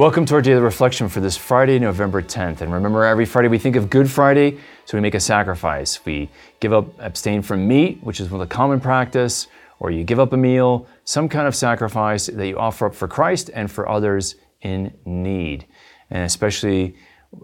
Welcome to our daily reflection for this Friday, November 10th. And remember, every Friday we think of Good Friday, so we make a sacrifice. We give up, abstain from meat, which is one of the common practice, or you give up a meal, some kind of sacrifice that you offer up for Christ and for others in need. And especially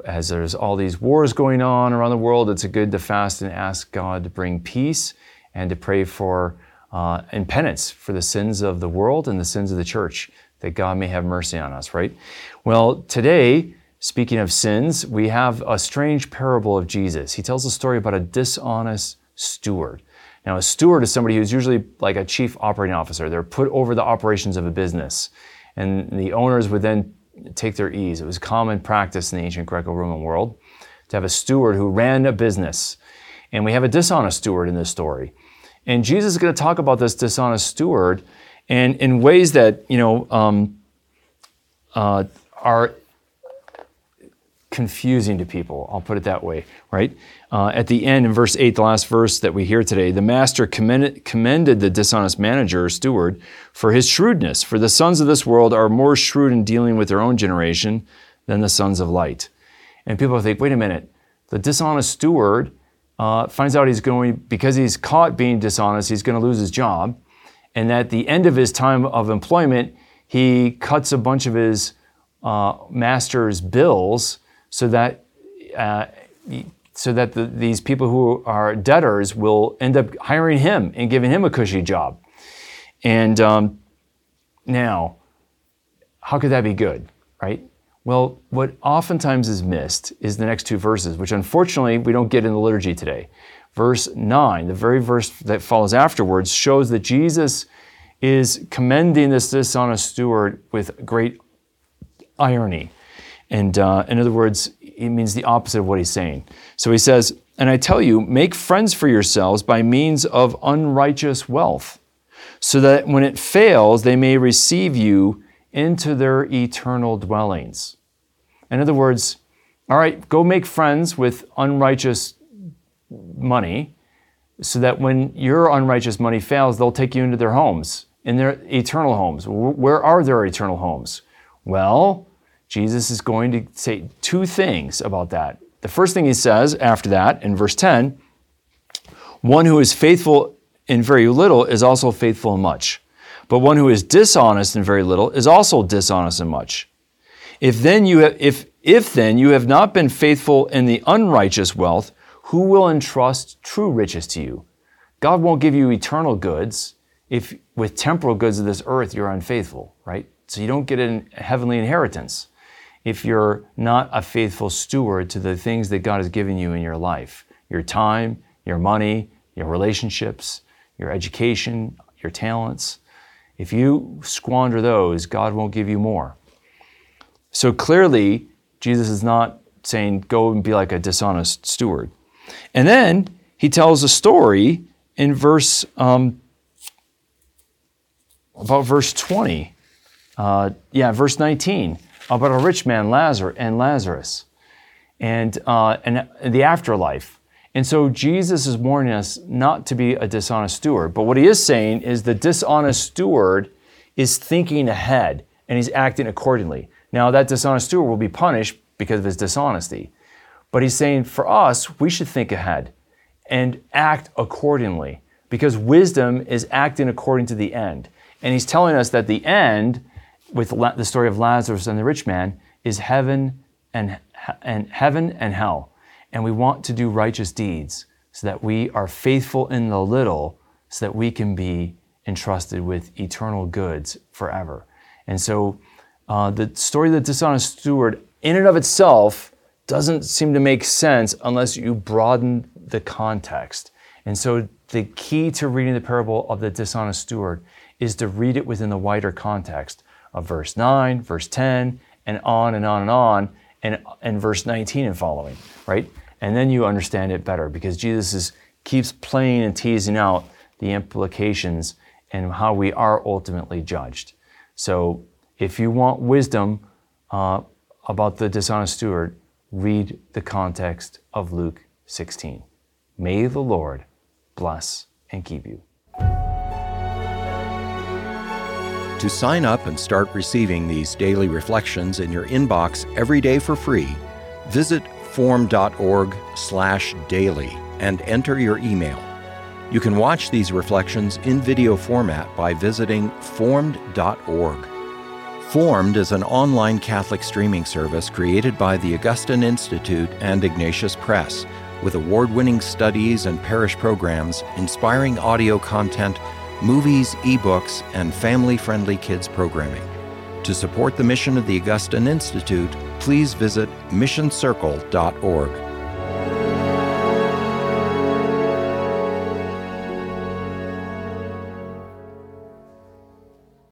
as there's all these wars going on around the world, it's a good to fast and ask God to bring peace and to pray for uh, and penance for the sins of the world and the sins of the church that God may have mercy on us, right? Well, today, speaking of sins, we have a strange parable of Jesus. He tells a story about a dishonest steward. Now, a steward is somebody who's usually like a chief operating officer. They're put over the operations of a business, and the owners would then take their ease. It was common practice in the ancient Greco Roman world to have a steward who ran a business. And we have a dishonest steward in this story. And Jesus is going to talk about this dishonest steward and in ways that you know um, uh, are confusing to people. I'll put it that way, right? Uh, at the end, in verse 8, the last verse that we hear today, the master commended, commended the dishonest manager, or steward, for his shrewdness. For the sons of this world are more shrewd in dealing with their own generation than the sons of light. And people think, wait a minute, the dishonest steward uh, finds out he's going, because he's caught being dishonest, he's going to lose his job and at the end of his time of employment, he cuts a bunch of his uh, master's bills so that uh, so that the, these people who are debtors will end up hiring him and giving him a cushy job. And um, now, how could that be good, right? Well, what oftentimes is missed is the next two verses, which unfortunately we don't get in the liturgy today verse 9, the very verse that follows afterwards, shows that Jesus is commending this dishonest steward with great irony. And uh, in other words, it means the opposite of what he's saying. So he says, And I tell you, make friends for yourselves by means of unrighteous wealth, so that when it fails, they may receive you into their eternal dwellings. In other words, all right, go make friends with unrighteous money so that when your unrighteous money fails, they'll take you into their homes, in their eternal homes. Where are their eternal homes? Well, Jesus is going to say two things about that. The first thing he says after that in verse 10 one who is faithful in very little is also faithful in much, but one who is dishonest in very little is also dishonest in much. If then you have, if, if then you have not been faithful in the unrighteous wealth, who will entrust true riches to you? God won't give you eternal goods if with temporal goods of this earth you're unfaithful, right? So you don't get a heavenly inheritance if you're not a faithful steward to the things that God has given you in your life your time, your money, your relationships, your education, your talents. If you squander those, God won't give you more. So clearly, Jesus is not saying go and be like a dishonest steward. And then he tells a story in verse um, about verse 20. Uh, yeah, verse 19 about a rich man, Lazarus, and Lazarus, and uh, and the afterlife. And so Jesus is warning us not to be a dishonest steward. But what he is saying is the dishonest steward is thinking ahead and he's acting accordingly. Now that dishonest steward will be punished because of his dishonesty. But he's saying for us, we should think ahead and act accordingly because wisdom is acting according to the end. And he's telling us that the end, with the story of Lazarus and the rich man, is heaven and, and heaven and hell. And we want to do righteous deeds so that we are faithful in the little, so that we can be entrusted with eternal goods forever. And so uh, the story of the dishonest steward, in and of itself, doesn't seem to make sense unless you broaden the context. And so the key to reading the parable of the dishonest steward is to read it within the wider context of verse 9, verse 10, and on and on and on, and, and verse 19 and following, right? And then you understand it better because Jesus is, keeps playing and teasing out the implications and how we are ultimately judged. So if you want wisdom uh, about the dishonest steward, read the context of Luke 16. May the Lord bless and keep you. To sign up and start receiving these daily reflections in your inbox every day for free, visit formed.org/daily and enter your email. You can watch these reflections in video format by visiting formed.org. Formed is an online Catholic streaming service created by the Augustine Institute and Ignatius Press, with award winning studies and parish programs, inspiring audio content, movies, ebooks, and family friendly kids programming. To support the mission of the Augustine Institute, please visit missioncircle.org.